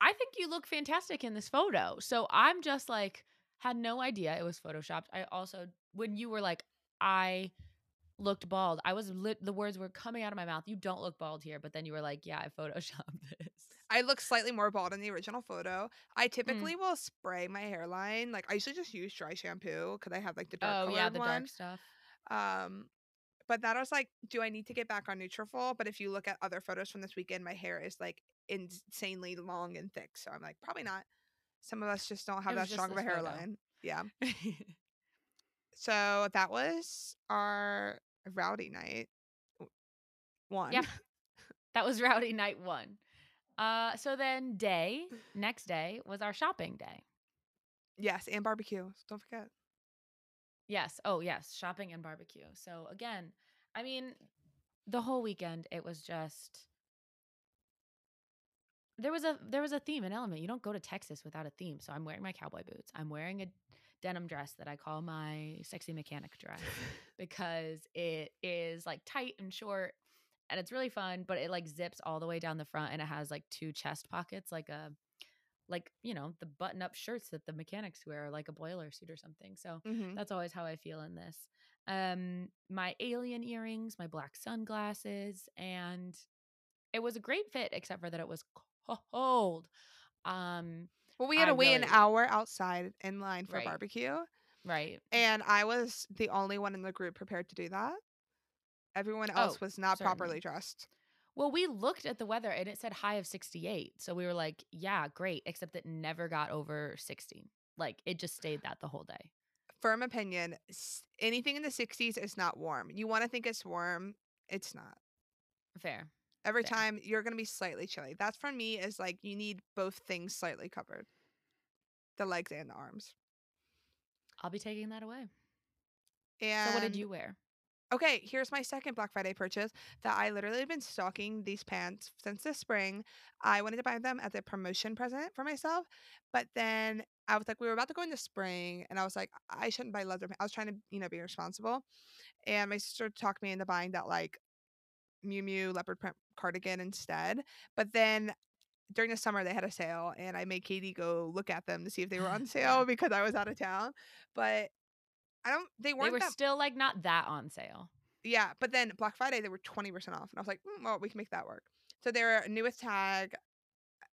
I think you look fantastic in this photo. So I'm just like had no idea it was photoshopped. I also when you were like I looked bald. I was lit the words were coming out of my mouth. You don't look bald here, but then you were like, yeah, I photoshopped this. I look slightly more bald in the original photo. I Mm. typically will spray my hairline. Like I usually just use dry shampoo because I have like the dark oh, yeah, the one. dark stuff. Um, but that I was like, do I need to get back on Nutrafol? But if you look at other photos from this weekend, my hair is like insanely long and thick. So I'm like, probably not. Some of us just don't have that strong of a hairline. Yeah. So that was our rowdy night. One. Yeah. that was rowdy night 1. Uh so then day, next day was our shopping day. yes, and barbecue. Don't forget. Yes. Oh, yes. Shopping and barbecue. So again, I mean, the whole weekend it was just there was a there was a theme, an element. You don't go to Texas without a theme. So I'm wearing my cowboy boots. I'm wearing a denim dress that I call my sexy mechanic dress because it is like tight and short and it's really fun, but it like zips all the way down the front and it has like two chest pockets like a like, you know, the button up shirts that the mechanics wear like a boiler suit or something. So hmm that's always how I feel in this. Um, my alien earrings, my black sunglasses, and it was a great fit, except for that it was cold. Um, Well, we had to I wait an hour outside in line for Right. barbecue. right. And I was the only one in the group prepared to do that. Everyone else Oh, was not certainly. properly dressed. Well, we looked at the weather and it said high of 68. So we were like, yeah, great, except it never got over 60. Like it just stayed that the whole day. Firm opinion anything in the 60s is not warm. You want to think it's warm, it's not. Fair. Every Fair. time you're going to be slightly chilly. That's for me is like you need both things slightly covered the legs and the arms. I'll be taking that away. And so what did you wear? Okay, here's my second Black Friday purchase that I literally have been stalking these pants since the spring. I wanted to buy them as a promotion present for myself, but then I was like, we were about to go into spring, and I was like, I shouldn't buy leather. pa- I was trying to, you know, be responsible, and my sister talked me into buying that like Miu Miu leopard print cardigan instead. But then during the summer they had a sale, and I made Katie go look at them to see if they were on sale because I was out of town. But I don't. They weren't They were that still like not that on sale. yeah, but then Black Friday they were 20% off. And I was like, mm, well, we can make that work. So they're newest tag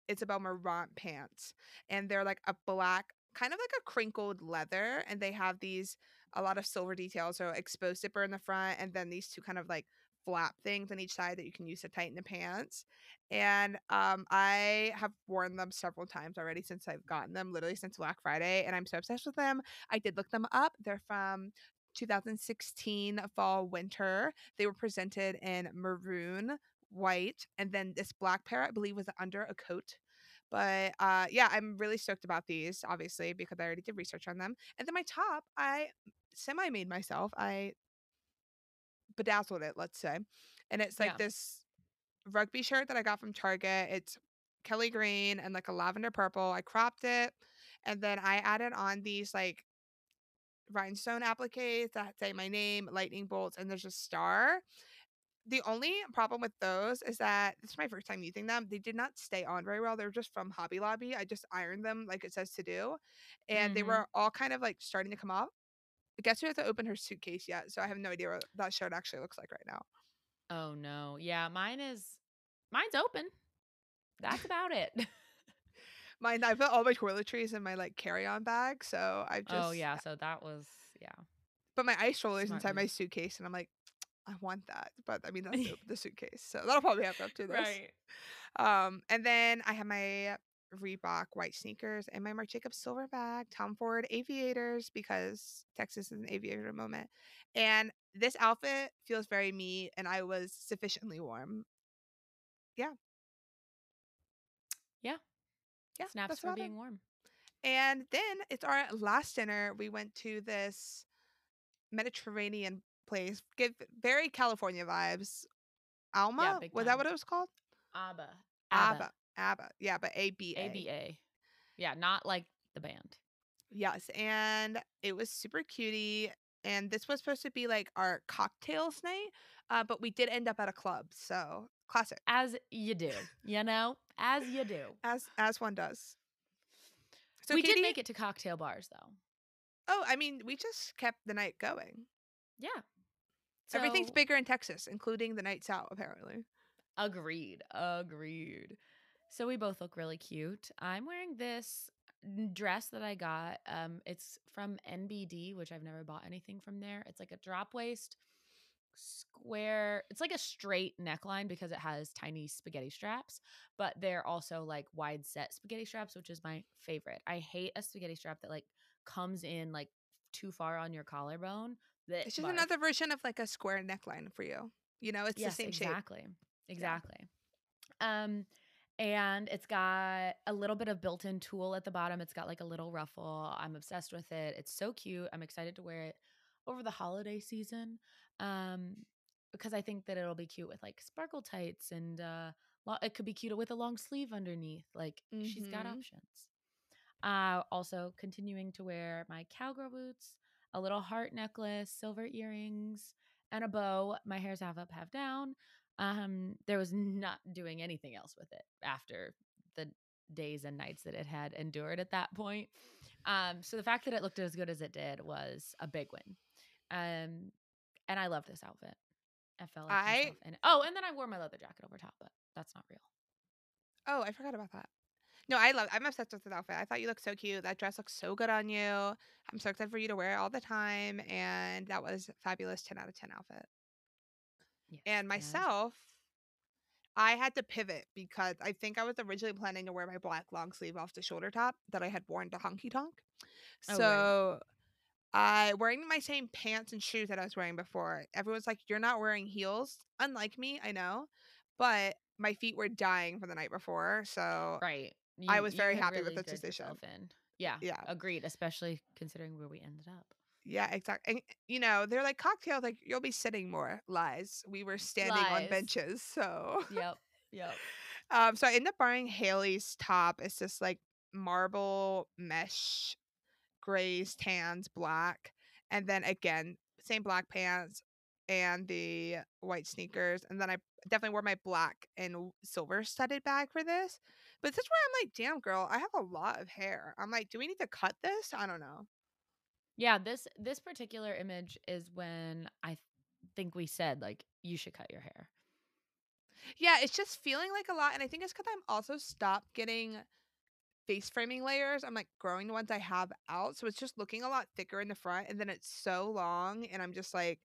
Isabel Marant pants. And they're like a black, kind of like a crinkled leather. And they have these a lot of silver details. So exposed zipper in the front, and then these two kind of like flap things on each side that you can use to tighten the pants. And um I have worn them several times already since I've gotten them, literally since Black Friday, and I'm so obsessed with them. I did look them up. They're from 2016 fall winter. They were presented in maroon, white, and then this black pair I believe was under a coat. But uh yeah, I'm really stoked about these obviously because I already did research on them. And then my top, I semi made myself. I bedazzled it, let's say. And it's like Yeah. this rugby shirt that I got from Target. It's Kelly green and like a lavender purple. I cropped it and then I added on these like rhinestone appliques that say my name, lightning bolts, and there's a star. The only problem with those is that this is my first time using them. They did not stay on very well. They're just from Hobby Lobby. I just ironed them like it says to do. And they Mhm. were all kind of like starting to come off. Guess who hasn't opened her suitcase yet? So I have no idea what that shirt actually looks like right now. Oh no. Yeah, mine is mine's open. That's about it. Mine, I put all my toiletries in my like carry-on bag, so I just oh yeah, so that was yeah. But my ice roller is Smart inside my suitcase, and I'm like, I want that, but I mean that's the, the suitcase, so that'll probably have up to this. Right. Um, and then I have my Reebok white sneakers and my Marc Jacobs silver bag, Tom Ford aviators because Texas is an aviator moment. And this outfit feels very me, and I was sufficiently warm. Yeah. Yeah, Yeah. Snaps for about it. being warm. And then it's our last dinner. We went to this Mediterranean place, give very California vibes. Alma, big was that what it was called? ABBA. ABBA. ABBA. Yeah, but A B A. ABA. Yeah, not like the band. Yes, and it was super cutie. And this was supposed to be like our cocktails night, uh, but we did end up at a club. So classic, As you do, you know? As you do. as as one does. So we Katie, did make it to cocktail bars though. Oh, I mean, we just kept the night going. Yeah. So, Everything's bigger in Texas, including the nights out. Apparently, Agreed. Agreed. So we both look really cute. I'm wearing this dress that I got. Um, it's from NBD, which I've never bought anything from there. It's like a drop waist, square. It's like a straight neckline because it has tiny spaghetti straps, but they're also like wide set spaghetti straps, which is my favorite. I hate a spaghetti strap that like comes in like too far on your collarbone. That it's just another version of like a square neckline for you. You know, it's yes, the same shape. exactly. Exactly. Um, and it's got a little bit of built-in tulle at the bottom. It's got like a little ruffle. I'm obsessed with it. It's so cute. I'm excited to wear it over the holiday season. Um, because I think that it'll be cute with like sparkle tights and uh lo- it could be cute with a long sleeve underneath. Like she's got Mhm. options. Uh also continuing to wear my cowgirl boots, a little heart necklace, silver earrings, and a bow. My hair's half up, half down. Um, there was not doing anything else with it after the days and nights that it had endured at that point. Um, so the fact that it looked as good as it did was a big win. Um, and I love this outfit. I felt like I- myself in it. Oh, and then I wore my leather jacket over top, but that's not real. Oh, I forgot about that. No, I love. I'm obsessed with this outfit. I thought you looked so cute. That dress looks so good on you. I'm so excited for you to wear it all the time. And that was fabulous. Ten out of ten outfit. Yes, And myself, I had to pivot because I think I was originally planning to wear my black long sleeve off the shoulder top that I had worn to honky tonk. Oh, right. So I wearing my same pants and shoes that I was wearing before. Everyone's like, "You're not wearing heels." Unlike me, I know, but my feet were dying from the night before. So right. I was very happy with really the dug decision. Yeah, Yeah. agreed. Especially considering where we ended up. Yeah, exactly. And you know, they're like cocktails. Like you'll be sitting more. Lies. We were standing on benches. So, Yep. Yep. um, so I end up buying Haley's top. It's just like marble mesh, grays, tans, black, and then again same black pants and the white sneakers. And then I definitely wore my black and silver studded bag for this. But this is where I'm like, damn, girl, I have a lot of hair. I'm like, do we need to cut this? I don't know. Yeah, this this particular image is when I th- think we said like you should cut your hair. Yeah, it's just feeling like a lot. And I think it's because I'm also stopped getting face framing layers. I'm like growing the ones I have out. So it's just looking a lot thicker in the front. And then it's so long. And I'm just like,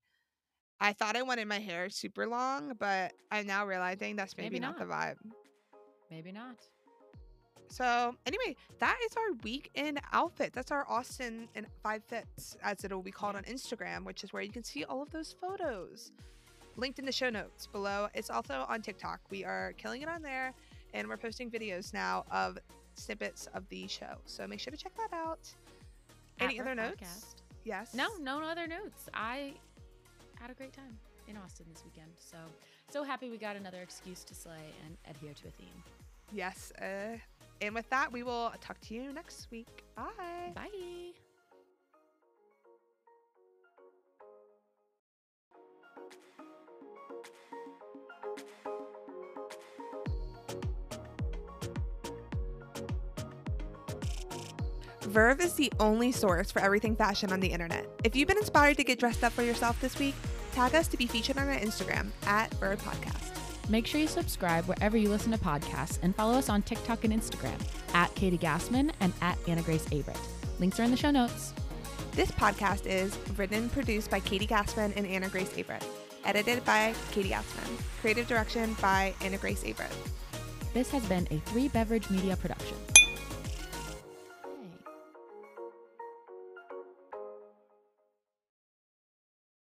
I thought I wanted my hair super long, but I'm now realizing that's maybe, Maybe not. the vibe. Maybe not. So anyway, that is our week in outfit. That's our Austin in five fits, as it'll be called on Instagram, which is where you can see all of those photos. Linked in the show notes below. It's also on TikTok. We are killing it on there, and we're posting videos now of snippets of the show. So make sure to check that out. Any Bird other notes? Podcast. Yes. No, no other notes. I had a great time in Austin this weekend. So so happy we got another excuse to slay and adhere to a theme. Yes. Uh, and with that, we will talk to you next week. Bye. Bye. Verve is the only source for everything fashion on the internet. If you've been inspired to get dressed up for yourself this week, tag us to be featured on our Instagram at Verve Podcast. Make sure you subscribe wherever you listen to podcasts and follow us on TikTok and Instagram at Katie Gassmann and at Anna Grace Averett. Links are in the show notes. This podcast is written and produced by Katie Gassmann and Anna Grace Averett. Edited by Katie Gassmann. Creative direction by Anna Grace Averett. This has been a three beverage media production.